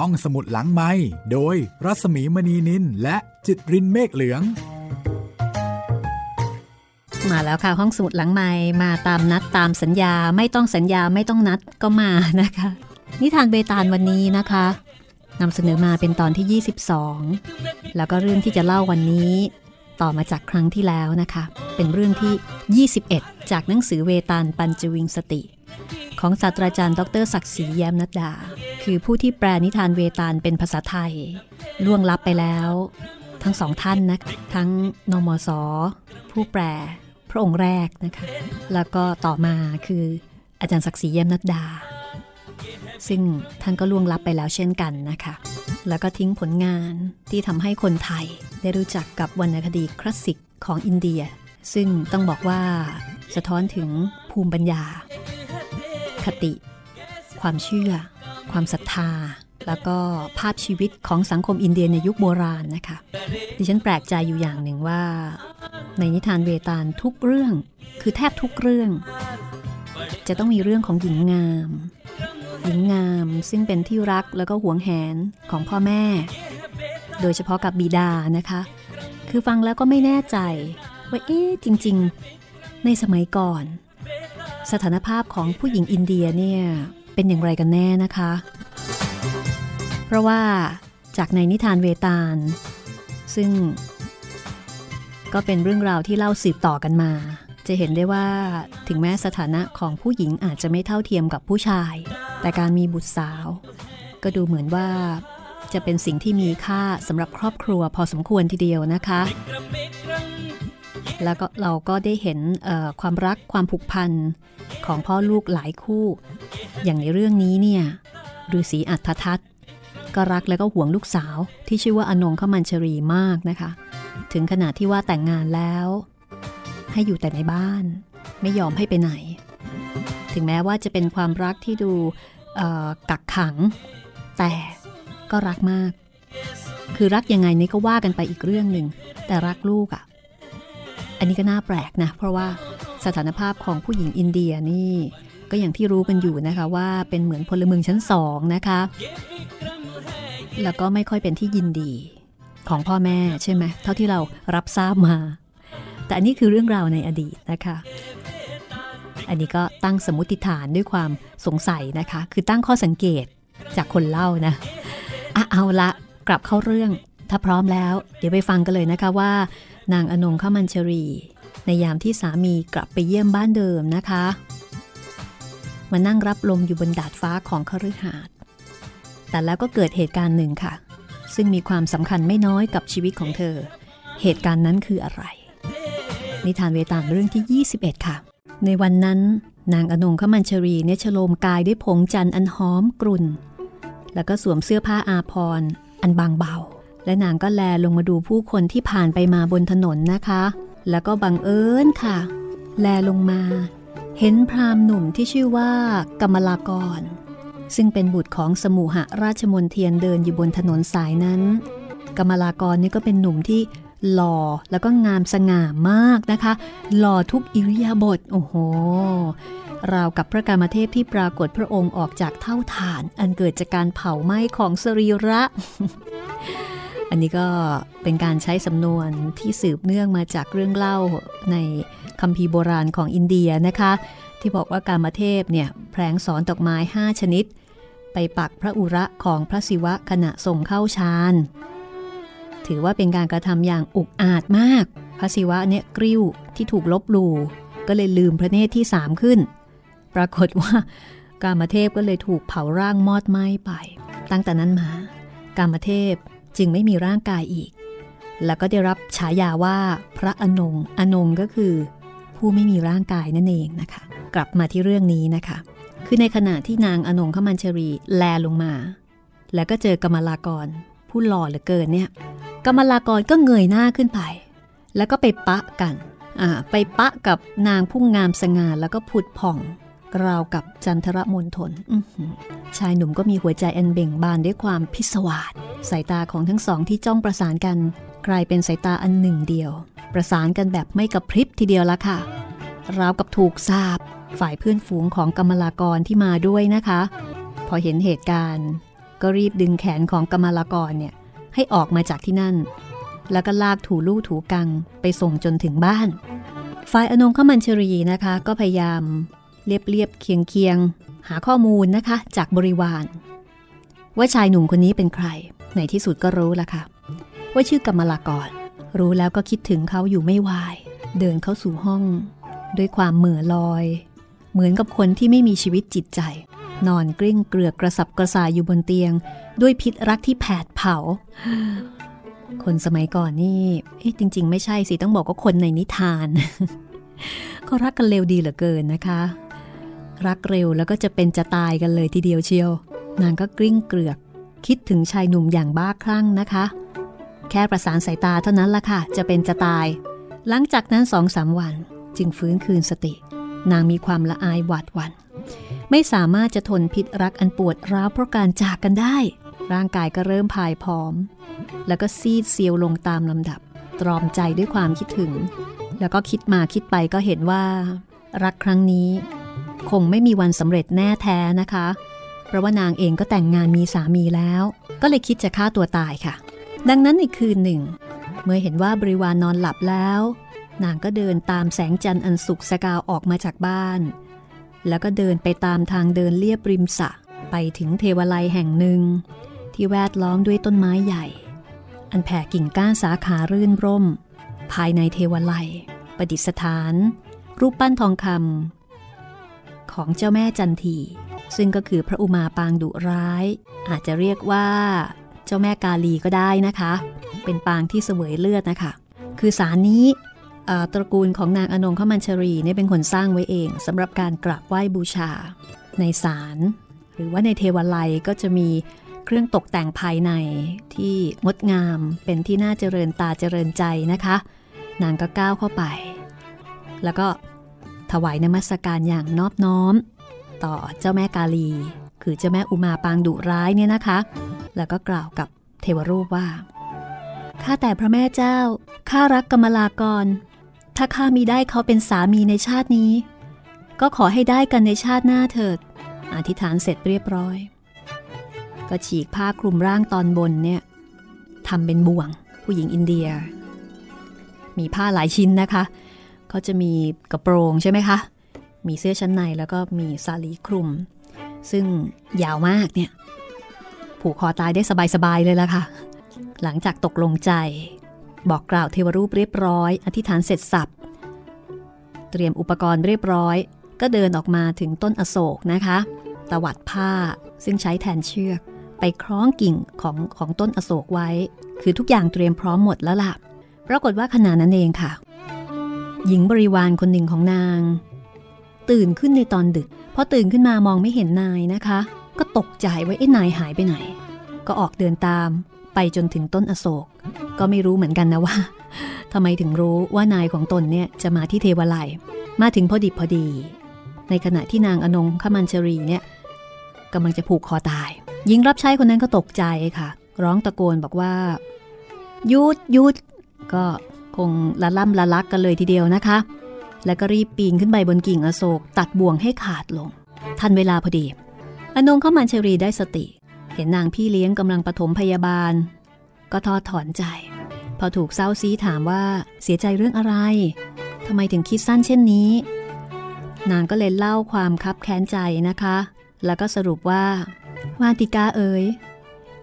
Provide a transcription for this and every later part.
ห้องสมุดหลังไม้โดยรัสมีมณีนินและจิตรินเมฆเหลือง มาแล้วค่ะห้องสมุดหลังไม้มาตามนัดตามสัญญาไม่ต้องสัญญาไม่ต้องนัดก็มานะคะ นิทานเบตาลวันนี้นะคะนำเสนอมาเป็นตอนที่ 22 แล้วก็เรื่องที่จะเล่าวันนี้ ต่อมาจากครั้งที่แล้วนะคะ เป็นเรื่องที่ 21 จากหนังสือเวตาลปัญจวิงสติ ของศาสตราจารย์ ดรศักดิ์ศรีแย้มนัดดา คือผู้ที่แปลนิทานเวตาลเป็นภาษาไทย ล่วงลับไปแล้ว ทั้งสองท่านนะทั้งนมส ผู้แปล พระองค์แรกนะคะแล้วก็ต่อมาคืออาจารย์ศักดิ์ศรีแย้มนัดดา ซึ่งท่านก็ล่วงลับไปแล้วเช่นกันนะคะแล้วก็ทิ้งผลงานที่ทำให้คนไทยได้รู้จักกับวรรณคดีคลาสสิกของอินเดีย ซึ่งต้องบอกว่าสะท้อนถึงภูมิปัญญา คติ ความเชื่อ ความศรัทธา แล้วก็ภาพชีวิตของสังคมอินเดียในยุคโบราณนะคะ ดิฉันแปลกใจอยู่อย่างหนึ่งว่า ในนิทานเวตาลทุกเรื่อง คือแทบทุกเรื่อง จะต้องมีเรื่องของหญิงงาม หญิงงามซึ่งเป็นที่รักแล้วก็หวงแหนของพ่อแม่ โดยเฉพาะกับบิดานะคะ คือฟังแล้วก็ไม่แน่ใจว่าเอ๊ะจริง ๆ ในสมัยก่อน สถานภาพของผู้หญิงอินเดียเนี่ยเป็นอย่างไรกันแน่นะคะ เพราะว่าจากในนิทานเวตาล ซึ่ง ก็เป็นเรื่องราวที่เล่าสืบต่อกันมา จะเห็นได้ว่าถึงแม้สถานะของผู้หญิงอาจจะไม่เท่าเทียมกับผู้ชาย แต่การมีบุตรสาว ก็ดูเหมือนว่าจะเป็นสิ่งที่มีค่าสำหรับครอบครัวพอสมควรทีเดียวนะคะ แล้วก็เราก็ได้เห็นความรักความผูกพันของพ่อลูกหลายคู่ อย่างในเรื่องนี้เนี่ยฤาษีอัฏฐทัตก็รักแล้วก็ห่วงลูกสาวที่ชื่อว่าอนงขมันชรีมากนะคะ ถึงขนาดที่ว่าแต่งงานแล้ว ให้อยู่แต่ในบ้าน ไม่ยอมให้ไปไหน ถึงแม้ว่าจะเป็นความรักที่ดูกักขัง แต่ก็รักมาก คือรักยังไงนี่ก็ว่ากันไปอีกเรื่องหนึ่งแต่รักลูกอะ่ะ อันนี้ก็น่าแปลกนะ เพราะว่าสถานภาพของผู้หญิงอินเดียนี่ ก็อย่างที่รู้กันอยู่นะคะว่าเป็นเหมือนพลเมืองชั้นสองนะคะ แล้วก็ไม่ค่อยเป็นที่ยินดีของพ่อแม่ใช่ไหมเท่าที่เรารับทราบมา แต่อันนี้คือเรื่องราวในอดีตนะคะ อันนี้ก็ตั้งสมมติฐานด้วยความสงสัยนะคะ คือตั้งข้อสังเกตจากคนเล่านะอะเอาละกลับเข้าเรื่อง ถ้าพร้อมแล้ว เดี๋ยวไปฟังกันเลยนะคะว่า นางอนงขมันชรี ในยามที่สามีกลับไปเยี่ยมบ้านเดิมนะคะ มานั่งรับลมอยู่บนดาดฟ้าของคฤหาสน์แต่แล้วก็เกิดเหตุการณ์หนึ่งค่ะ ซึ่งมีความสำคัญไม่น้อยกับชีวิตของเธอ เหตุการณ์นั้นคืออะไร นิทานเวตาลเรื่องที่ 21 ค่ะ ในวันนั้น นางอนงขมันชรีเนชโลมกายด้วยผงจันทร์อันหอมกลุ่น แล้วก็สวมเสื้อผ้าอาพรอันบางเบา และนางก็แลลงมาดูผู้คนที่ผ่านไปมาบนถนนนะคะ แล้วก็บังเอิญค่ะ แลลงมา เห็นพรามหนุ่มที่ชื่อว่ากมลากร ซึ่งเป็นบุตรของสมุหราชมนเทียนเดินอยู่บนถนนสายนั้นกมลากรนี่ก็เป็นหนุ่มที่หล่อแล้วก็งามสง่ามากนะคะ หล่อทุกอิริยาบถโอ้โหราวกับพระกามเทพที่ปรากฏพระองค์ออกจากเท่าฐาน อันเกิดจากการเผาไหม้ของสรีระ อันนี้ก็เป็นการใช้สำนวนที่สืบเนื่องมาจากเรื่องเล่าในคัมภีร์โบราณของอินเดียนะคะ ที่บอกว่ากามเทพเนี่ยแผลงสอนดอกไม้ 5 ชนิด ไปปักพระอุระของพระศิวะขณะส่งเข้าฌานถือว่าเป็นการกระทำอย่างอุกอาจมาก พระศิวะเนี่ยกริ้วที่ถูกลบลู่ก็เลยลืมพระเนตรที่สามขึ้น ปรากฏว่า กามเทพก็เลยถูกเผาร่างมอดไหม้ไป ตั้งแต่นั้นมากามเทพ จึงไม่มีร่างกายอีก แล้วก็ได้รับฉายาว่าพระอนงอนงก็คือ ผู้ไม่มีร่างกายนั่นเองนะคะ กลับมาที่เรื่องนี้นะคะ คือในขณะที่นางอนงขมันชรีแลลงมา แล้วก็เจอกรมลากร ผู้หล่อเหลือเกินเนี่ยกรมลากรก็เงยหน้าขึ้นไป แล้วก็ไปปะกัน ไปปะกับนางผู้งามสง่าแล้วก็ผุดผ่อง ราวกับจันทรมนทนชายหนุ่มก็มีหัวใจอันเบ่งบานด้วยความพิศวาสสายตาของทั้งสองที่จ้องประสานกัน กลายเป็นสายตาอันหนึ่งเดียว ประสานกันแบบไม่กระพริบทีเดียวละค่ะ ราวกับถูกสาบ ฝ่ายเพื่อนฝูงของกรรมลากรที่มาด้วยนะคะ พอเห็นเหตุการณ์ ก็รีบดึงแขนของกรรมลกรเนี่ยให้ออกมาจากที่นั่น แล้วก็ลากถูลู่ถูกังไปส่งจนถึงบ้าน ฝ่ายอนงขมันชรีนะคะ ก็พยายาม เรียบเรียบเคียงเคียงหาข้อมูลนะคะ จากบริวาร ว่าชายหนุ่มคนนี้เป็นใคร ในที่สุดก็รู้ละค่ะ ว่าชื่อกรรมลากรรู้แล้วก็คิดถึงเขาอยู่ไม่วาย เดินเข้าสู่ห้อง ด้วยความเหม่อลอย เหมือนกับคนที่ไม่มีชีวิตจิตใจ นอนกลิ้งเกลือกกระสับกระส่ายอยู่บนเตียง ด้วยพิษรักที่แผดเผา คนสมัยก่อนนี่เอ๊ะจริง ๆ ไม่ใช่สิต้องบอกว่าคนในนิทานเขารักกันเร็วดีเหลือเกินนะคะ รักเร็วแล้วก็จะเป็นจะตายกันเลยทีเดียวเชียว นางก็กลิ้งเกลือก คิดถึงชายหนุ่มอย่างบ้าคลั่งนะคะ แค่ประสานสายตาเท่านั้นละค่ะ จะเป็นจะตาย หลังจากนั้นสองสามวันจึงฟื้นคืนสติ นางมีความละอายหวาดหวัน่นไม่สามารถจะทนพิษรักอันปวดร้าวเพราะการจากกันได้ ร่างกายก็เริ่มพายพร้อม แล้วก็ซีดเซียวลงตามลำดับ ตรอมใจด้วยความคิดถึง แล้วก็คิดมาคิดไปก็เห็นว่า รักครั้งนี้ คงไม่มีวันสำเร็จแน่แท้นะคะ เพราะว่านางเองก็แต่งงานมีสามีแล้ว ก็เลยคิดจะฆ่าตัวตายค่ะ ดังนั้นในคืนหนึ่ง เมื่อเห็นว่าบริวารนอนหลับแล้ว นางก็เดินตามแสงจันทร์อันสุกสกาวออกมาจากบ้าน แล้วก็เดินไปตามทางเดินเลียบริมสะไปถึงเทวไลแห่งหนึ่ง ที่แวดล้อมด้วยต้นไม้ใหญ่ อันแผ่กิ่งก้านสาขารื่นร่ม ภายในเทวไลประดิษฐาน รูปปั้นทองคำ ของเจ้าแม่จันทีซึ่งก็คือพระอุมาปางดุร้าย อาจจะเรียกว่า เจ้าแม่กาลีก็ได้นะคะ เป็นปางที่เสวยเลือดนะคะ คือสารนี้ตระกูลของนางอนงขมันชรีเนี่ยเป็นคนสร้างไว้เองสำหรับการกราบไหว้บูชา ในศาลหรือว่าในเทวไลก็จะมีเครื่องตกแต่งภายในที่งดงามเป็นที่น่าเจริญตาเจริญใจนะคะ นางก็ก้าวเข้าไป แล้วก็ ถวายนมัสการอย่างนอบน้อม ต่อเจ้าแม่กาลี คือเจ้าแม่อุมาปางดุร้ายเนี่ยนะคะ แล้วก็กล่าวกับเทวรูปว่าข้าแต่พระแม่เจ้าข้ารักกมลากร ถ้าข้ามีได้เขาเป็นสามีในชาตินี้ ก็ขอให้ได้กันในชาติหน้าเถิด อธิษฐานเสร็จเรียบร้อย ก็ฉีกผ้าคลุมร่างตอนบนเนี่ยทำเป็นบ่วง ผู้หญิงอินเดีย มีผ้าหลายชิ้นนะคะ เขาจะมีกระโปรงใช่ไหมคะ มีเสื้อชั้นในแล้วก็มีซาลีคลุม ซึ่งยาวมากเนี่ย ผูกคอตายได้สบายๆเลยละค่ะ หลังจากตกลงใจ บอกกล่าวเทวรูปเรียบร้อย อธิษฐานเสร็จสับ เตรียมอุปกรณ์เรียบร้อย ก็เดินออกมาถึงต้นอโศกนะคะตวัดผ้าซึ่งใช้แทนเชือกไปคล้องกิ่งของของต้นอโศกไว้ คือทุกอย่างเตรียมพร้อมหมดแล้วล่ะ ปรากฏว่าขณะนั้นเองค่ะ หญิงบริวารคนหนึ่งของนาง ตื่นขึ้นในตอนดึกพอตื่นขึ้นมามองไม่เห็นนายนะคะ ก็ตกใจว่าไอ้นายหายไปไหน ก็ออกเดินตามไปจนถึงต้นอโศก ก็ไม่รู้เหมือนกันนะว่าทำไมถึงรู้ว่านายของตนเนี่ยจะมาที่เทวไลมาถึงพอดิบพอดี ในขณะที่นางอนงขมันชรีเนี่ยกำลังจะผูกคอตายหญิงรับใช้คนนั้นก็ตกใจค่ะ ร้องตะโกนบอกว่ายุดยุดก็ คงละล่ำละลักกันเลยทีเดียวนะคะ แล้วก็รีบปีนขึ้นไปบนกิ่งอโศกตัดบ่วงให้ขาดลง ทันเวลาพอดี อนงเขมันชรีได้สติ เห็นนางพี่เลี้ยงกำลังปฐมพยาบาล ก็ทอถอนใจ พอถูกเศร้าซีถามว่าเสียใจเรื่องอะไรทำไมถึงคิดสั้นเช่นนี้ นางก็เลยเล่าความคับแค้นใจนะคะ แล้วก็สรุปว่า วาติกาเอ๋ย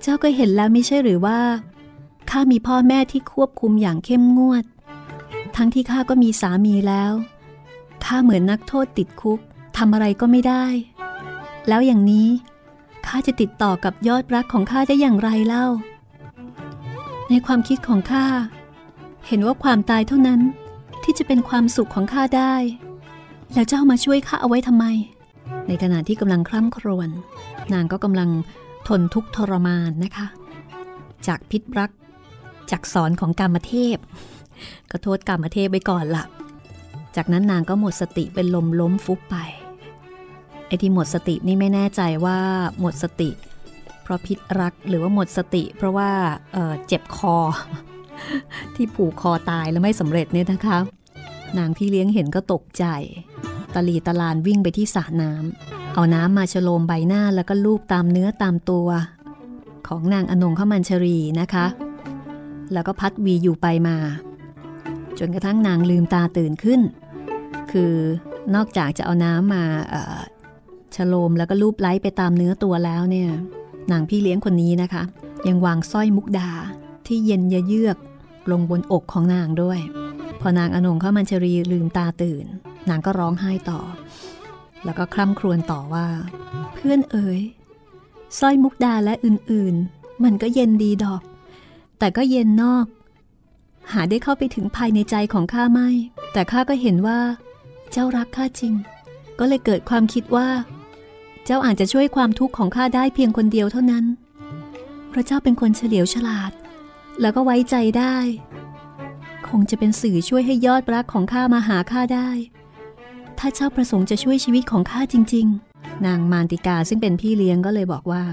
เจ้าก็เห็นแล้วไม่ใช่หรือว่า ข้ามีพ่อแม่ที่ควบคุมอย่างเข้มงวด ทั้งที่ข้าก็มีสามีแล้วข้าเหมือนนักโทษติดคุกทำอะไรก็ไม่ได้ แล้วอย่างนี้ข้าจะติดต่อกับยอดรักของข้าได้อย่างไรเล่า ในความคิดของข้าเห็นว่าความตายเท่านั้นที่จะเป็นความสุขของข้าได้ แล้วเจ้ามาช่วยข้าเอาไว้ทำไม ในขณะที่กำลังคร่ำครวญนางก็กำลังทนทุกข์ทรมานนะคะ จากพิษรัก จากสอนของกรรมเทพ ก็โทษกรรมเทพไปก่อนละจากนั้นนางก็หมดสติเป็นลมล้มฟุบไป ไอ้ที่หมดสตินี่ไม่แน่ใจว่าหมดสติ เพราะพิษรักหรือว่าหมดสติ เพราะว่าเเจ็บคอ ที่ผูกคอตายแล้วไม่สำเร็จเนี่ยนะคะ นางพี่เลี้ยงเห็นก็ตกใจ ตะลีตะลานวิ่งไปที่สระน้ำเอาน้ำมาฉโลมใบหน้าแล้วก็ลูบตามเนื้อตามตัว ของนางอนงขมันชรีนะคะ แล้วก็พัดวีอยู่ไปมา จนกระทั่งนางลืมตาตื่นขึ้น คือนอกจากจะเอาน้ำมาฉโลมแล้วก็ลูบไล้ไปตามเนื้อตัวแล้วเนี่ยนางพี่เลี้ยงคนนี้นะคะ ยังวางสร้อยมุกดาที่เย็นยเยือกลงบนอกของนางด้วย พอนางอนงเข้ามันชรีลืมตาตื่น นางก็ร้องไห้ต่อ แล้วก็คร่ำครวญต่อว่า เพื่อนเอ๋ยสร้อยมุกดาและอื่นๆ มันก็เย็นดีดอก แต่ก็เย็นนอก หาได้เข้าไปถึงภายในใจของข้าไม่ แต่ข้าก็เห็นว่า เจ้ารักข้าจริง ก็เลยเกิดความคิดว่า เจ้าอาจจะช่วยความทุกข์ของข้าได้เพียงคนเดียวเท่านั้นเพราะเจ้าเป็นคนเฉลียวฉลาด แล้วก็ไว้ใจได้ คงจะเป็นสื่อช่วยให้ยอดรักของข้ามาหาข้าได้ ถ้าเจ้าประสงค์จะช่วยชีวิตของข้าจริง ๆ นางมานติกาซึ่งเป็นพี่เลี้ยงก็เลยบอกว่า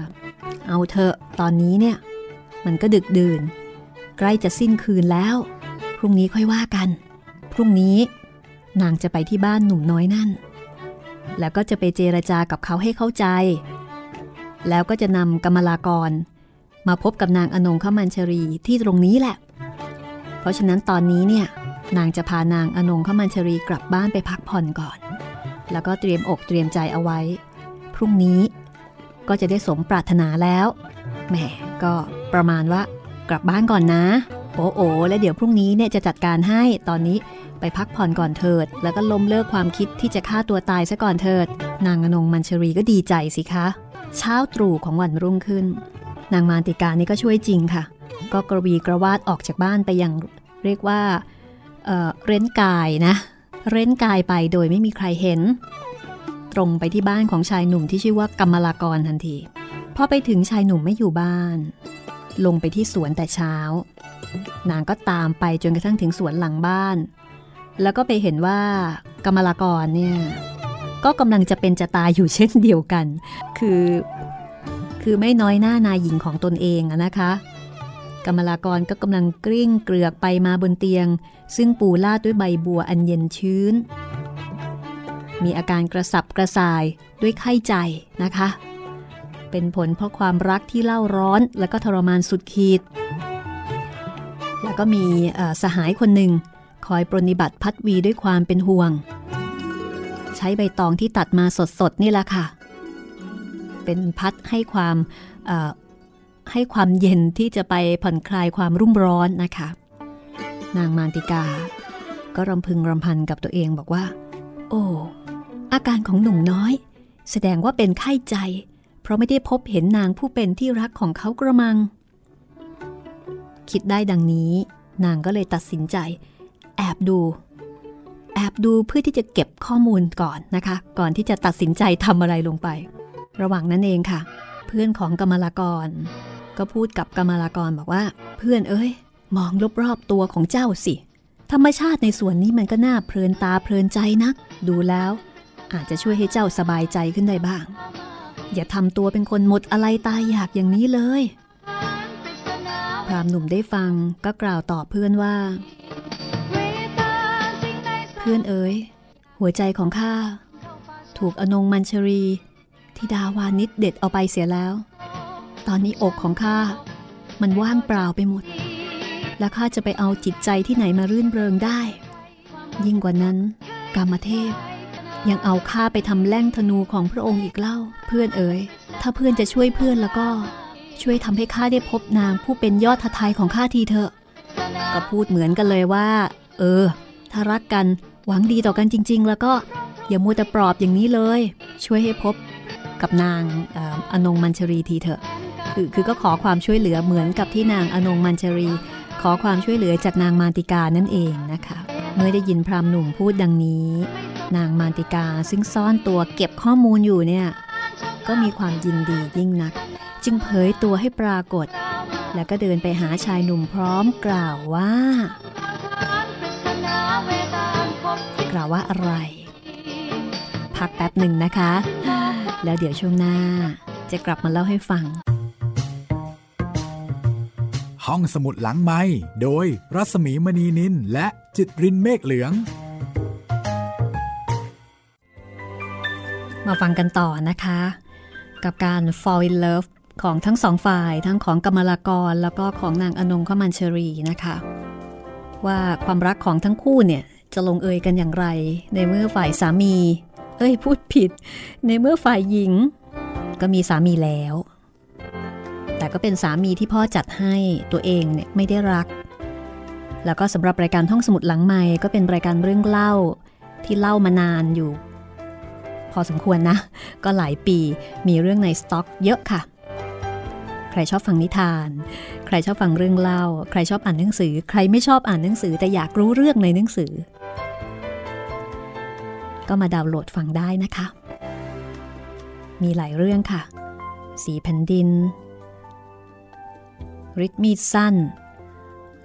เอาเถอะตอนนี้เนี่ย มันก็ดึกดื่น ใกล้จะสิ้นคืนแล้ว พรุ่งนี้ค่อยว่ากัน พรุ่งนี้ นางจะไปที่บ้านหนุ่มน้อยนั่น แล้วก็จะไปเจรจากับเขาให้เข้าใจ แล้วก็จะนำกรรมลากร มาพบกับนางอนงขมันชรีที่ตรงนี้แหละ เพราะฉะนั้นตอนนี้เนี่ยนางจะพานางอนงขมันชรีกลับบ้านไปพักผ่อนก่อน แล้วก็เตรียมอกเตรียมใจเอาไว้ พรุ่งนี้ก็จะได้สมปรารถนาแล้ว แหม ก็ ประมาณว่ากลับบ้านก่อนนะ โอ้โอและเดี๋ยวพรุ่งนี้เนี่ยจะจัดการให้ตอนนี้ไปพักผ่อนก่อนเถิด แล้วก็ล้มเลิกความคิดที่จะฆ่าตัวตายซะก่อนเถิด นางอนงมันชรีก็ดีใจสิคะ เช้าตรู่ของวันรุ่งขึ้น นางมารติกานี่ก็ช่วยจริงค่ะ ก็กระวีกระวาดออกจากบ้านไปอย่างเรียกว่าเเร้นกายนะ เร้นกายไปโดยไม่มีใครเห็น ตรงไปที่บ้านของชายหนุ่มที่ชื่อว่ากรรมลากรทันทีพอไปถึงชายหนุ่มไม่อยู่บ้าน ลงไปที่สวนแต่เช้า นางก็ตามไปจนกระทั่งถึงสวนหลังบ้าน แล้วก็ไปเห็นว่ากรรมลากรเนี่ยก็กำลังจะเป็นจะตายอยู่เช่นเดียวกัน คือ คือไม่น้อยหน้านายหญิงของตนเองนะคะกรรมลากรก็กำลังกลิ้งเกลือกไปมาบนเตียง ซึ่งปูลาดด้วยใบบัวอันเย็นชื้น มีอาการกระสับกระส่ายด้วยไข้ใจนะคะ เป็นผลเพราะความรักที่เล่าร้อน และก็ทรมานสุดขีด แล้วก็มีสหายคนหนึ่ง คอยปรนิบัติพัดวีด้วยความเป็นห่วง ใช้ใบตองที่ตัดมาสดๆนี่แหละค่ะ เป็นพัดให้ความให้ความเย็นที่จะไปผ่อนคลายความรุ่มร้อนนะคะ นางมานติกา ก็รำพึงรำพันกับตัวเองบอกว่า โอ้อาการของหนุ่มน้อย แสดงว่าเป็นไข้ใจ เพราะไม่ได้พบเห็นนางผู้เป็นที่รักของเขากระมัง คิดได้ดังนี้ นางก็เลยตัดสินใจ แอบดู แอบดูเพื่อที่จะเก็บข้อมูลก่อนนะคะ ก่อนที่จะตัดสินใจทำอะไรลงไป ระหว่างนั้นเองค่ะ เพื่อนของกรรมลากร ก็พูดกับกรรมลากรบอกว่า เพื่อนเอ้ย มองรอบๆตัวของเจ้าสิธรรมชาติในส่วนนี้มันก็น่าเพลินตาเพลินใจนัก ดูแล้ว อาจจะช่วยให้เจ้าสบายใจขึ้นได้บ้าง อย่าทำตัวเป็นคนหมดอะไรตายอยากอย่างนี้เลย พรามหนุ่มได้ฟังก็กล่าวตอบเพื่อนว่า เพื่อนเอ๋ยหัวใจของข้าถูกอนงมัญชรีที่ดาวานิดเด็ดเอาไปเสียแล้ว ตอนนี้อกของข้ามันว่างเปล่าไปหมด และข้าจะไปเอาจิตใจที่ไหนมารื่นเริงได้ ยิ่งกว่านั้น กามเทพ ยังเอาข้าไปทำแล่งธนูของพระองค์อีกเล่า เพื่อนเอ๋ย ถ้าเพื่อนจะช่วยเพื่อนแล้วก็ ช่วยทำให้ข้าได้พบนางผู้เป็นยอดทายของข้าทีเถอะ ก็พูดเหมือนกันเลยว่า เออ ถ้ารักกันหวังดีต่อกันจริง ๆ แล้วก็อย่ามัวแต่ปลอบอย่างนี้เลย ช่วยให้พบกับนางอนงมัญชรีทีเถอะ คือคือก็ขอความช่วยเหลือเหมือนกับที่นางอนงมัญชรี ขอความช่วยเหลือจากนางมานติกานั่นเองนะคะ เมื่อได้ยินพรามหนุ่มพูดดังนี้ นางมานติกาซึ่งซ่อนตัวเก็บข้อมูลอยู่เนี่ย ก็มีความยินดียิ่งนัก จึงเผยตัวให้ปรากฏ แล้วก็เดินไปหาชายหนุ่มพร้อมกล่าวว่า กล่าวว่าอะไร พักแป๊บหนึ่งนะคะ แล้วเดี๋ยวช่วงหน้าจะกลับมาเล่าให้ฟัง ห้องสมุดหลังไม้โดยรัสมีมณีนินและจิตรินเมฆเหลือง มาฟังกันต่อนะคะ กับการ fall in love ของทั้งสองฝ่ายทั้งของกมลากรแล้วก็ของนางอนงขมันเชรีนะคะ ว่าความรักของทั้งคู่เนี่ยจะลงเอยกันอย่างไร ในเมื่อฝ่ายสามี เอ้ยพูดผิด ในเมื่อฝ่ายหญิง ก็มีสามีแล้ว แต่ก็เป็นสามีที่พ่อจัดให้ตัวเองเนี่ยไม่ได้รัก แล้วก็สำหรับรายการท่องสมุดหลังใหม่ก็เป็นรายการเรื่องเล่าที่เล่ามานานอยู่ พอสมควรนะ ก็หลายปีมีเรื่องในสต็อกเยอะค่ะ ใครชอบฟังนิทาน ใครชอบฟังเรื่องเล่า ใครชอบอ่านหนังสือ ใครไม่ชอบอ่านหนังสือแต่อยากรู้เรื่องในหนังสือ ก็มาดาวน์โหลดฟังได้นะคะ มีหลายเรื่องค่ะ สีแผ่นดิน ริทมีดสั้น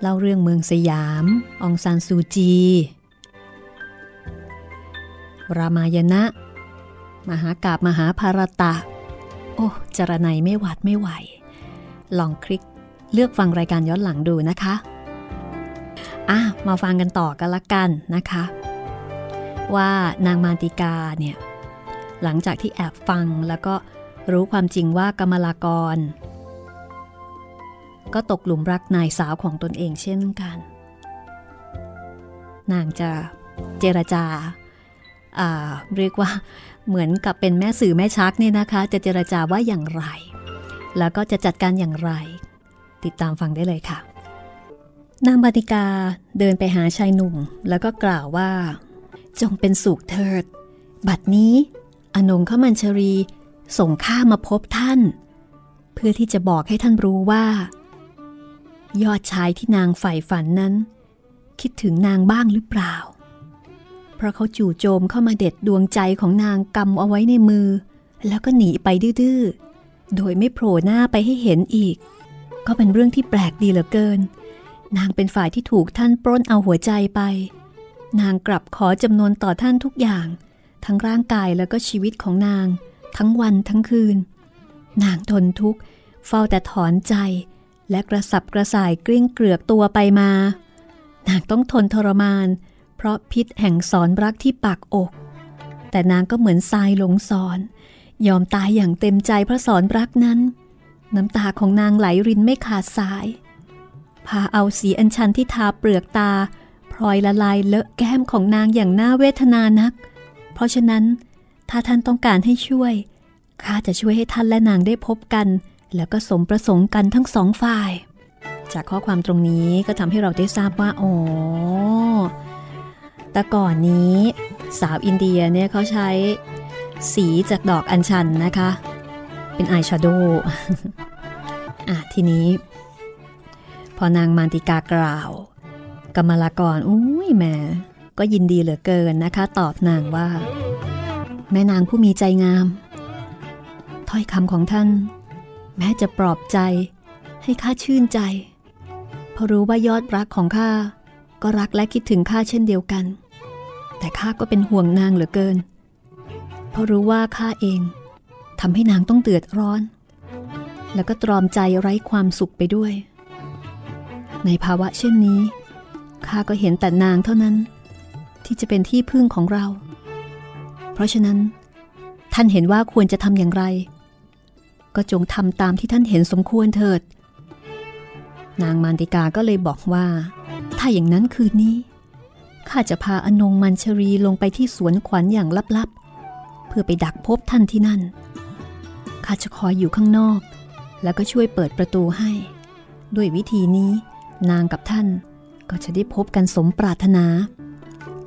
เล่าเรื่องเมืองสยาม องซานซูจีรามายณะ มหากาบมหาภารตะ โอ้จรนัยไม่หวัดไม่ไหว ลองคลิกเลือกฟังรายการย้อนหลังดูนะคะอะมาฟังกันต่อกันละกันนะคะ ว่านางมานติกาเนี่ยหลังจากที่แอบฟังแล้วก็รู้ความจริงว่ากรรมลากร ก็ตกหลุมรักนายสาวของตนเองเช่นกัน นางจะเจรจา เรียกว่าเหมือนกับเป็นแม่สื่อแม่ชักเนี่ยนะคะ จะเจรจาว่าอย่างไร แล้วก็จะจัดการอย่างไร ติดตามฟังได้เลยค่ะ นางบาติกาเดินไปหาชายหนุ่ม แล้วก็กล่าวว่า จงเป็นสุขเถิด บัดนี้ อนงขมันชรีส่งข้ามาพบท่าน เพื่อที่จะบอกให้ท่านรู้ว่า ยอดชายที่นางใฝ่ฝันนั้น คิดถึงนางบ้างหรือเปล่า เพราะเขาจู่โจมเข้ามาเด็ดดวงใจของนางกำเอาไว้ในมือ แล้วก็หนีไปดื้อๆ โดยไม่โผล่หน้าไปให้เห็นอีก ก็เป็นเรื่องที่แปลกดีเหลือเกิน นางเป็นฝ่ายที่ถูกท่านปล้นเอาหัวใจไป นางกลับขอจำนวนต่อท่านทุกอย่าง ทั้งร่างกายแล้วก็ชีวิตของนาง ทั้งวันทั้งคืน นางทนทุกข์เฝ้าแต่ถอนใจ และกระสับกระส่ายกลิ้งเกลือกตัวไปมา นางต้องทนทรมาน เพราะพิษแห่งสอนรักที่ปากอก แต่นางก็เหมือนทรายหลงสอน ยอมตายอย่างเต็มใจเพราะสอนรักนั้น น้ำตาของนางไหลรินไม่ขาดสาย พาเอาสีอัญชันที่ทาเปลือกตา พลอยละลายเลอะแก้มของนางอย่างน่าเวทนานัก เพราะฉะนั้น ถ้าท่านต้องการให้ช่วยข้าจะช่วยให้ท่านและนางได้พบกัน แล้วก็สมประสงค์กันทั้งสองฝ่าย จากข้อความตรงนี้ก็ทำให้เราได้ทราบว่า อ๋อ แต่ก่อนนี้สาวอินเดียเนี่ยเขาใช้สีจากดอกอัญชันนะคะ เป็นอายแชโดว์อะทีนี้ พอนางมานติกากล่าวกรรมลากรอุ้ยแม่ก็ยินดีเหลือเกินนะคะ ตอบนางว่า แม่นางผู้มีใจงาม ถ้อยคำของท่าน แม้จะปลอบใจให้ข้าชื่นใจ เพราะรู้ว่ายอดรักของข้า ก็รักและคิดถึงข้าเช่นเดียวกัน แต่ข้าก็เป็นห่วงนางเหลือเกิน เพราะรู้ว่าข้าเองทำให้นางต้องเดือดร้อน แล้วก็ตรอมใจไร้ความสุขไปด้วย ในภาวะเช่นนี้ข้าก็เห็นแต่นางเท่านั้น ที่จะเป็นที่พึ่งของเรา เพราะฉะนั้น ท่านเห็นว่าควรจะทำอย่างไร ก็จงทำตามที่ท่านเห็นสมควรเถิด นางมานติกาก็เลยบอกว่า ถ้าอย่างนั้นคืนนี้ ข้าจะพาอนงมันชรีลงไปที่สวนขวัญอย่างลับๆ เพื่อไปดักพบท่านที่นั่น ข้าจะคอยอยู่ข้างนอก แล้วก็ช่วยเปิดประตูให้ ด้วยวิธีนี้นางกับท่านก็จะได้พบกันสมปรารถนา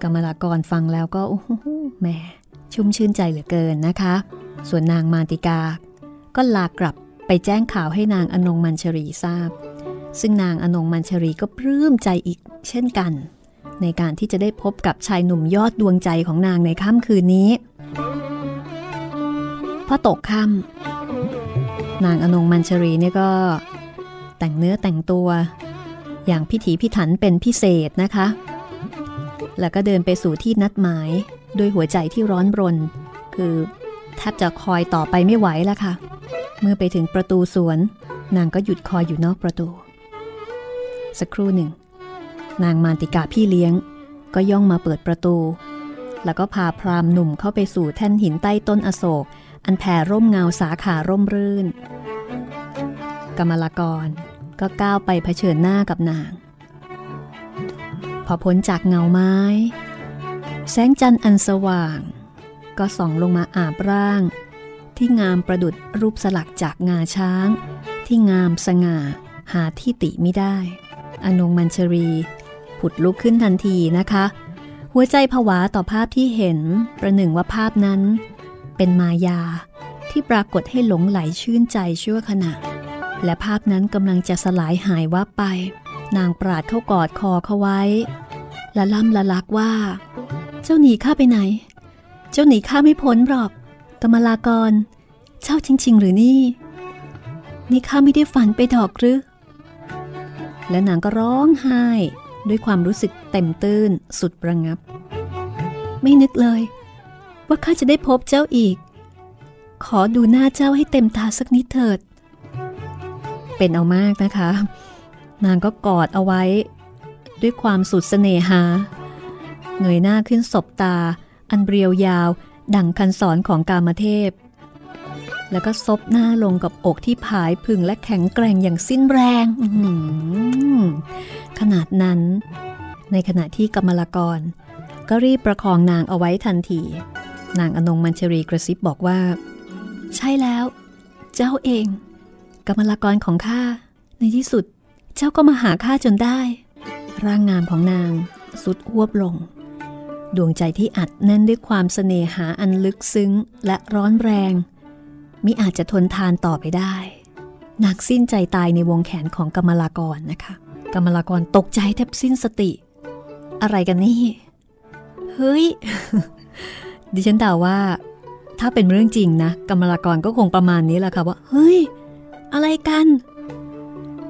กรรมลากรฟังแล้วก็โอ้โหแหมชุ่มชื่นใจเหลือเกินนะคะ ส่วนนางมาติกา ก็ลากลับไปแจ้งข่าวให้นางอนงมันชรีทราบ ซึ่งนางอนงมันชรีก็ปลื้มใจอีกเช่นกัน ในการที่จะได้พบกับชายหนุ่มยอดดวงใจของนางในค่ำคืนนี้พอตกค่ำนางอนงมันชรีเนี่ยก็แต่งเนื้อแต่งตัว อย่างพิถีพิถันเป็นพิเศษนะคะ แล้วก็เดินไปสู่ที่นัดหมายด้วยหัวใจที่ร้อนรน คือแทบจะคอยต่อไปไม่ไหวแล้วค่ะ เมื่อไปถึงประตูสวน นางก็หยุดคอยอยู่นอกประตู สักครู่หนึ่ง นางมานติกาพี่เลี้ยง ก็ย่องมาเปิดประตู แล้วก็พาพรามหนุ่มเข้าไปสู่แท่นหินใต้ต้นอโศก อันแผ่ร่มเงาสาขาร่มรื่น กรรมลกรก็ก้าวไปเผชิญหน้ากับนาง พอพ้นจากเงาไม้ แสงจันทร์อันสว่าง ก็ส่องลงมาอาบร่าง ที่งามประดุดรูปสลักจากงาช้าง ที่งามสง่าหาที่ติไม่ได้ อนงมัญชรี ผุดลุกขึ้นทันทีนะคะ หัวใจผวาต่อภาพที่เห็น ประหนึ่งว่าภาพนั้น เป็นมายาที่ปรากฏให้หลงไหลชื่นใจชั่วขณะ และภาพนั้นกำลังจะสลายหายวับไป นางปราดเข้ากอดคอเขาไว้ และล่ำละลักว่า เจ้าหนีข้าไปไหน เจ้าหนีข้าไม่พ้นหรอกกมลากร เจ้าจริง ๆ หรือนี่ นี่ข้าไม่ได้ฝันไปดอกหรือ และนางก็ร้องไห้ ด้วยความรู้สึกเต็มตื้นสุดประงับ ไม่นึกเลย ว่าข้าจะได้พบเจ้าอีก ขอดูหน้าเจ้าให้เต็มตาสักนิดเถิด เป็นเอามากนะคะ นางก็กอดเอาไว้ ด้วยความสุดเสน่หา เงยหน้าขึ้นศบตา อันเรียวยาว ดังคันสอนของกามเทพ แล้วก็ซบหน้าลงกับอกที่ผายพึงและแข็งแกร่งอย่างสิ้นแรง ขนาดนั้น ในขณะที่กำมลกร ก็รีบประคองนางเอาไว้ทันที นางอนงมัญชรีกระซิบบอกว่า ใช่แล้ว เจ้าเองกำมลกรของข้า ในที่สุด เจ้าก็มาหาข้าจนได้ ร่างงามของนางสุดอ้วบลงดวงใจที่อัดแน่นด้วยความเสน่หาอันลึกซึ้งและร้อนแรง มิอาจจะทนทานต่อไปได้นักสิ้นใจตายในวงแขนของกรรมลากรนะคะกรรมลากรตกใจแทบสิ้นสติ อะไรกันนี่ เฮ้ย ดิฉันเดาว่า ถ้าเป็นเรื่องจริงนะกรรมลากรก็คงประมาณนี้แหละค่ะว่า เฮ้ย อะไรกัน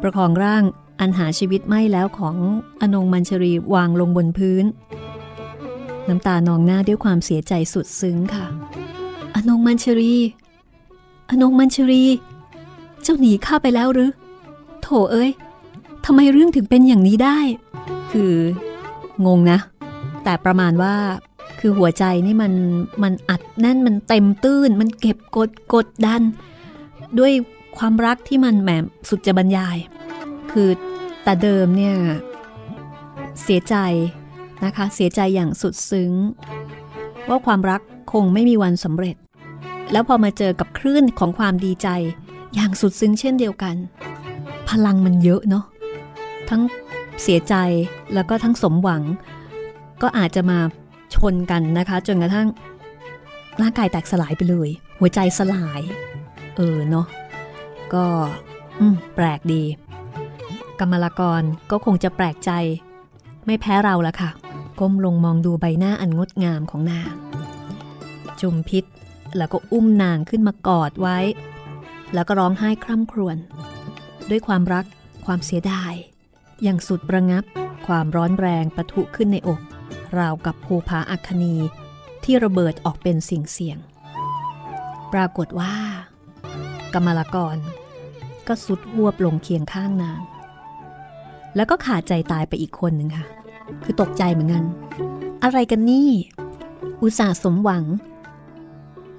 ประคองร่างอันหาชีวิตไม่แล้วของอนงมัญชรีวางลงบนพื้น น้ำตานองหน้าด้วยความเสียใจสุดซึ้งค่ะ อนงมัญชรี นงมัญชรี เจ้าหนีข้าไปแล้วหรือ โถเอ้ยทำไมเรื่องถึงเป็นอย่างนี้ได้ คืองงนะ แต่ประมาณว่า คือหัวใจนี่มันมันอัดแน่นมันเต็มตื้น มันเก็บกดกดดัน ด้วยความรักที่มันแหมสุดจะบรรยาย คือแต่เดิมเนี่ย เสียใจนะคะ เสียใจอย่างสุดซึ้ง ว่าความรักคงไม่มีวันสำเร็จ แล้วพอมาเจอกับคลื่นของความดีใจ อย่างสุดซึ้งเช่นเดียวกัน พลังมันเยอะเนาะทั้งเสียใจแล้วก็ทั้งสมหวัง ก็อาจจะมาชนกันนะคะ จนกระทั่งร่างกายแตกสลายไปเลย หัวใจสลาย เออเนาะก็แปลกดี กรรมลกรก็คงจะแปลกใจ ไม่แพ้เราละค่ะ ก้มลงมองดูใบหน้าอันงดงามของนางจุมพิษ แล้วก็อุ้มนางขึ้นมากอดไว้ แล้วก็ร้องไห้คร่ำครวญด้วยความรักความเสียดาย อย่างสุดประงับความร้อนแรงปะทุขึ้นในอก ราวกับภูผาอัคนีที่ระเบิดออกเป็นสิ่งเสียง ปรากฏว่ากมลกร ก็สุดหวบลงเคียงข้างนาง แล้วก็ขาดใจตายไปอีกคนหนึ่งค่ะ คือตกใจเหมือนกัน อะไรกันนี่ อุตส่าห์สมหวัง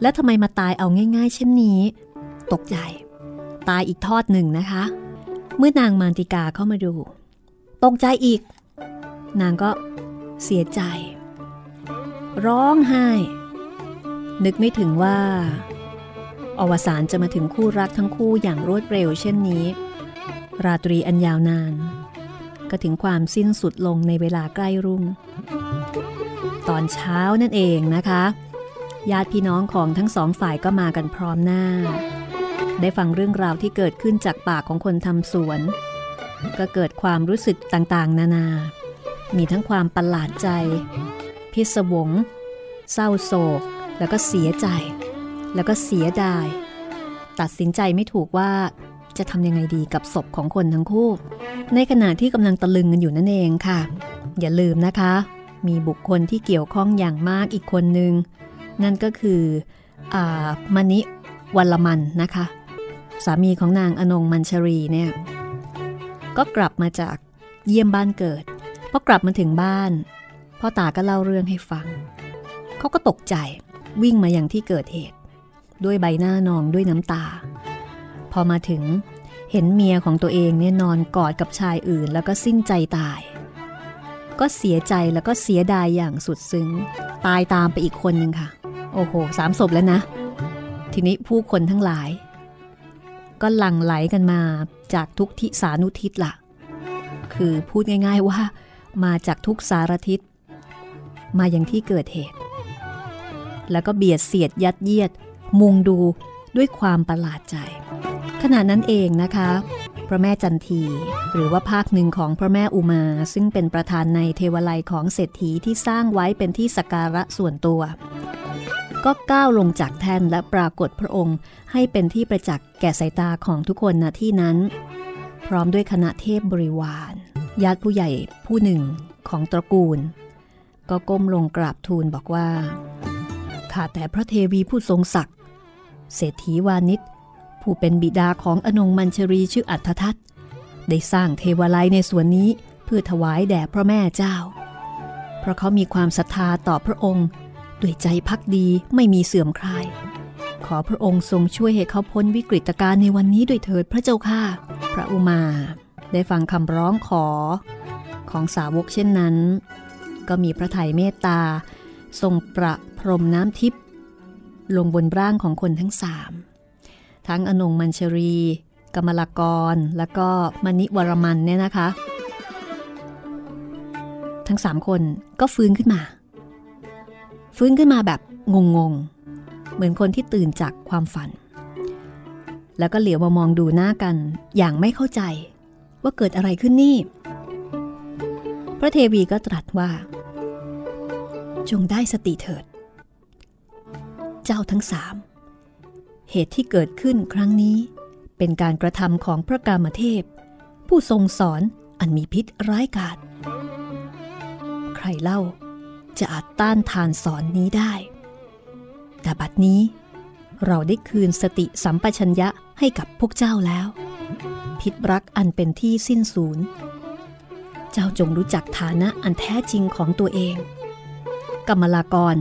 แล้วทำไมมาตายเอาง่าย ๆ เช่นนี้ ตกใจ ตายอีกทอดหนึ่งนะคะ เมื่อนางมานติกาเข้ามาดู ตกใจอีก นางก็เสียใจ ร้องไห้ นึกไม่ถึงว่า อวสานจะมาถึงคู่รักทั้งคู่อย่างรวดเร็วเช่นนี้ ราตรีอันยาวนาน ก็ถึงความสิ้นสุดลงในเวลาใกล้รุ่ง ตอนเช้านั่นเองนะคะ ญาติพี่น้องของทั้งสองฝ่ายก็มากันพร้อมหน้า ได้ฟังเรื่องราวที่เกิดขึ้นจากปากของคนทำสวน ก็เกิดความรู้สึกต่างๆ นานา มีทั้งความประหลาดใจ พิศวง เศร้าโศก แล้วก็เสียใจ แล้วก็เสียดาย ตัดสินใจไม่ถูกว่าจะทำยังไงดีกับศพของคนทั้งคู่ ในขณะที่กำลังตะลึงกันอยู่นั่นเองค่ะ อย่าลืมนะคะ มีบุคคลที่เกี่ยวข้องอย่างมากอีกคนนึง นั่นก็คืออมณิวัลมันนะคะ สามีของนางอนงมัญชรีเนี่ยก็กลับมาจากเยี่ยมบ้านเกิดพอกลับมาถึงบ้านพ่อตาก็เล่าเรื่องให้ฟังเขาก็ตกใจวิ่งมาอย่างที่เกิดเหตุ ด้วยใบหน้านองด้วยน้ำตา พอมาถึงเห็นเมียของตัวเองเนี่ยนอนกอดกับชายอื่น แล้วก็สิ้นใจตาย ก็เสียใจแล้วก็เสียดายอย่างสุดซึ้ง ตายตามไปอีกคนหนึ่งค่ะ โอ้โหสามศพแล้วนะ ทีนี้ผู้คนทั้งหลาย ก็หลั่งไหลกันมาจากทุกทิศานุทิศละ่ะ คือพูดง่าย ๆว่ามาจากทุกสารทิศ มาอย่างที่เกิดเหตุ แล้วก็เบียดเสียดยัดเยียด มุงดูด้วยความประหลาดใจ ขณะนั้นเองนะคะ พระแม่จันที หรือว่าภาคหนึ่งของพระแม่อุมา ซึ่งเป็นประธานในเทวไลของเศรษฐีที่สร้างไว้เป็นที่สักการะส่วนตัว ก็ก้าวลงจากแท่นและปรากฏพระองค์ให้เป็นที่ประจักษ์แก่สายตาของทุกคนณที่นั้น พร้อมด้วยคณะเทพบริวาร ญาติผู้ใหญ่ผู้หนึ่งของตระกูล ก็ก้มลงกราบทูลบอกว่าข้าแต่พระเทวีผู้ทรงศักดิ์เศรษฐีวานิชผู้เป็นบิดาของอนงมัญชรีชื่ออัฏทัตได้สร้างเทวไลในส่วนนี้เพื่อถวายแด่พระแม่เจ้า เพราะเขามีความศรัทธาต่อพระองค์ ด้วยใจพักดีไม่มีเสื่อมคลาย ขอพระองค์ทรงช่วยให้เขาพ้นวิกฤตการณ์ในวันนี้ด้วยเถิดพระเจ้าค่ะ พระอุมา ได้ฟังคำร้องขอ ของสาวกเช่นนั้น ก็มีพระไถ่เมตตา ทรงประพรมน้ำทิพย์ลงบนร่างของคนทั้งสามทั้งอนงมัญชรีกมลกร และก็มณิวรมันเนี่ยนะคะ ทั้งสามคนก็ฟื้นขึ้นมา ฟื้นขึ้นมาแบบงงๆ เหมือนคนที่ตื่นจากความฝัน แล้วก็เหลียวมามองดูหน้ากันอย่างไม่เข้าใจว่าเกิดอะไรขึ้นนี่ พระเทวีก็ตรัสว่า จงได้สติเถิด เจ้าทั้งสาม เหตุที่เกิดขึ้นครั้งนี้ เป็นการกระทำของพระกามเทพ ผู้ทรงสอนอันมีพิษร้ายกาจใครเล่า จะอาจต้านทานสอนนี้ได้ แต่บัดนี้ เราได้คืนสติสัมปชัญญะให้กับพวกเจ้าแล้ว พิษรักอันเป็นที่สิ้นสูญเจ้าจงรู้จักฐานะอันแท้จริงของตัวเอง กรรมลากร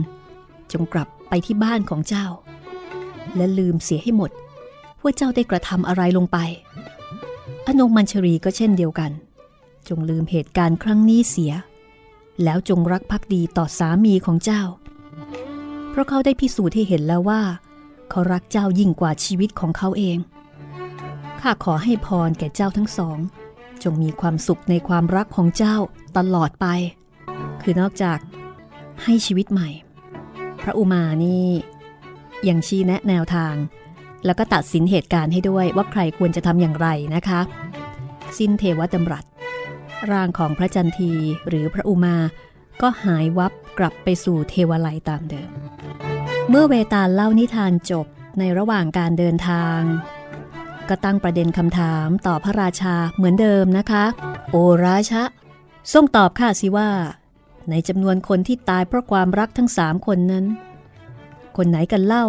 จงกลับไปที่บ้านของเจ้า และลืมเสียให้หมด ว่าเจ้าได้กระทำอะไรลงไป อนงมัญชรีก็เช่นเดียวกัน จงลืมเหตุการณ์ครั้งนี้เสีย แล้วจงรักภักดีต่อสามีของเจ้า เพราะเขาได้พิสูจน์ให้เห็นแล้วว่า เขารักเจ้ายิ่งกว่าชีวิตของเขาเอง ข้าขอให้พรแก่เจ้าทั้งสอง จงมีความสุขในความรักของเจ้าตลอดไป คือนอกจากให้ชีวิตใหม่ พระอุมานี่ยังชี้แนะแนวทาง แล้วก็ตัดสินเหตุการณ์ให้ด้วยว่าใครควรจะทำอย่างไรนะคะ สิ้นเทวดำรัส ร่างของพระจันทีหรือพระอุมา ก็หายวับกลับไปสู่เทวไลตามเดิม เมื่อเวตาลเล่านิทานจบในระหว่างการเดินทาง ก็ตั้งประเด็นคำถามต่อพระราชาเหมือนเดิมนะคะ โอราชะทรงตอบข้าสิว่า ในจำนวนคนที่ตายเพราะความรักทั้งสามคนนั้น คนไหนกันเล่า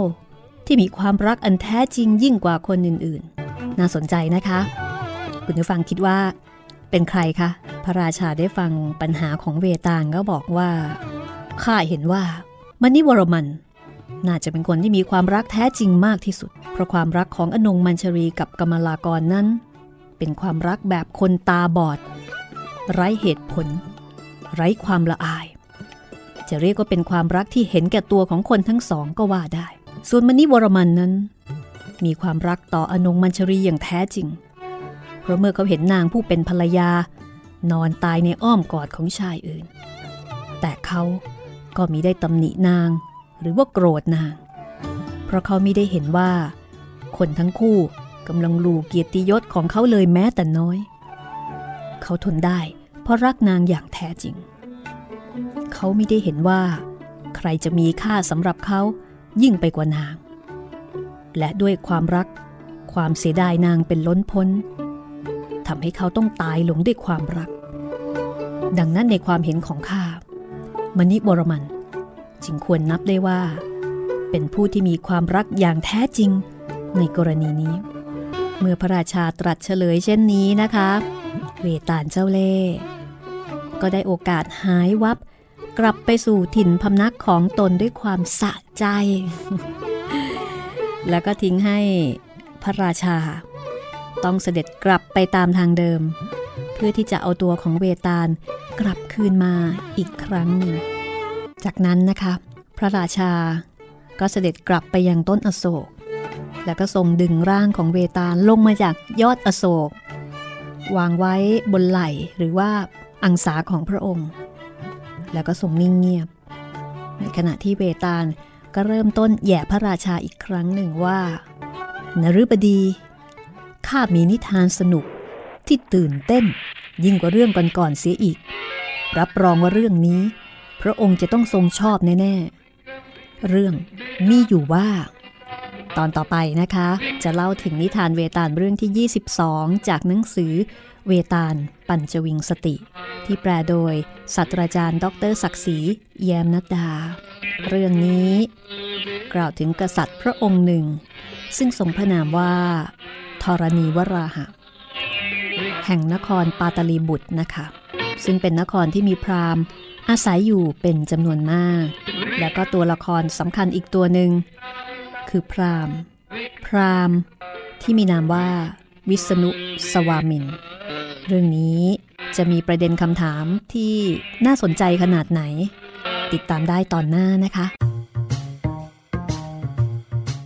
ที่มีความรักอันแท้จริงยิ่งกว่าคนอื่นๆ น่าสนใจนะคะ คุณผู้ฟังคิดว่า เป็นใครคะ พระราชาได้ฟังปัญหาของเวตาลก็บอกว่า ข้าเห็นว่ามณิวรมันน่าจะเป็นคนที่มีความรักแท้จริงมากที่สุด เพราะความรักของอนงมัญชรีกับกมลากรนั้น เป็นความรักแบบคนตาบอด ไร้เหตุผล ไร้ความละอาย จะเรียกว่าเป็นความรักที่เห็นแก่ตัวของคนทั้งสองก็ว่าได้ ส่วนมณิวรมันนั้น มีความรักต่ออนงมัญชรีอย่างแท้จริง เพราะเมื่อเขาเห็นนางผู้เป็นภรรยา นอนตายในอ้อมกอดของชายอื่น แต่เขาก็มิได้ตำหนินาง หรือว่าโกรธนาง เพราะเขาไม่ได้เห็นว่า คนทั้งคู่กำลังลูเกียรติยศของเขาเลยแม้แต่น้อย เขาทนได้เพราะรักนางอย่างแท้จริง เขาไม่ได้เห็นว่า ใครจะมีค่าสำหรับเขายิ่งไปกว่านาง และด้วยความรักความเสียดายนางเป็นล้นพ้น ทำให้เขาต้องตายลงด้วยความรัก ดังนั้นในความเห็นของข้ามณิบรมัน จึงควรนับได้ว่า เป็นผู้ที่มีความรักอย่างแท้จริงในกรณีนี้ เมื่อพระราชาตรัสเฉลยเช่นนี้นะคะ เวตาลเจ้าเล่ห์ก็ได้โอกาสหายวับ กลับไปสู่ถิ่นพำนักของตนด้วยความสะใจ แล้วก็ทิ้งให้พระราชา ต้องเสด็จกลับไปตามทางเดิม เพื่อที่จะเอาตัวของเวตาลกลับคืนมาอีกครั้งหนึ่ง จากนั้นนะคะ พระราชาก็เสด็จกลับไปยังต้นอโศก แล้วก็ทรงดึงร่างของเวตาลลงมาจากยอดอโศก วางไว้บนไหล่หรือว่าอังสาของพระองค์ แล้วก็ทรงนิ่งเงียบ ในขณะที่เวตาลก็เริ่มต้นแย่พระราชาอีกครั้งหนึ่งว่านฤบดี ข้ามีนิทานสนุกที่ตื่นเต้น ยิ่งกว่าเรื่องก่อนๆเสียอีก รับรองว่าเรื่องนี้ พระองค์จะต้องทรงชอบแน่ๆ เรื่องมีอยู่ว่า ตอนต่อไปนะคะ จะเล่าถึงนิทานเวตาลเรื่องที่ 22 จากหนังสือเวตาลปัญจวิงสติ ที่แปลโดยศาสตราจารย์ ดรศักดิ์ศรีแยมนัดดา เรื่องนี้ กล่าวถึงกษัตริย์พระองค์หนึ่ง ซึ่งทรงพระนามว่า ธรณีวราหะ แห่งนครปาตลีบุตรนะคะ ซึ่งเป็นนครที่มีพราหมณ์ อาศัยอยู่เป็นจำนวนมาก แล้วก็ตัวละครสำคัญอีกตัวหนึ่ง คือพราหมณ์ พราหมณ์ที่มีนามว่า วิษณุสวามิน เรื่องนี้จะมีประเด็นคำถามที่น่าสนใจขนาดไหน ติดตามได้ตอนหน้านะคะ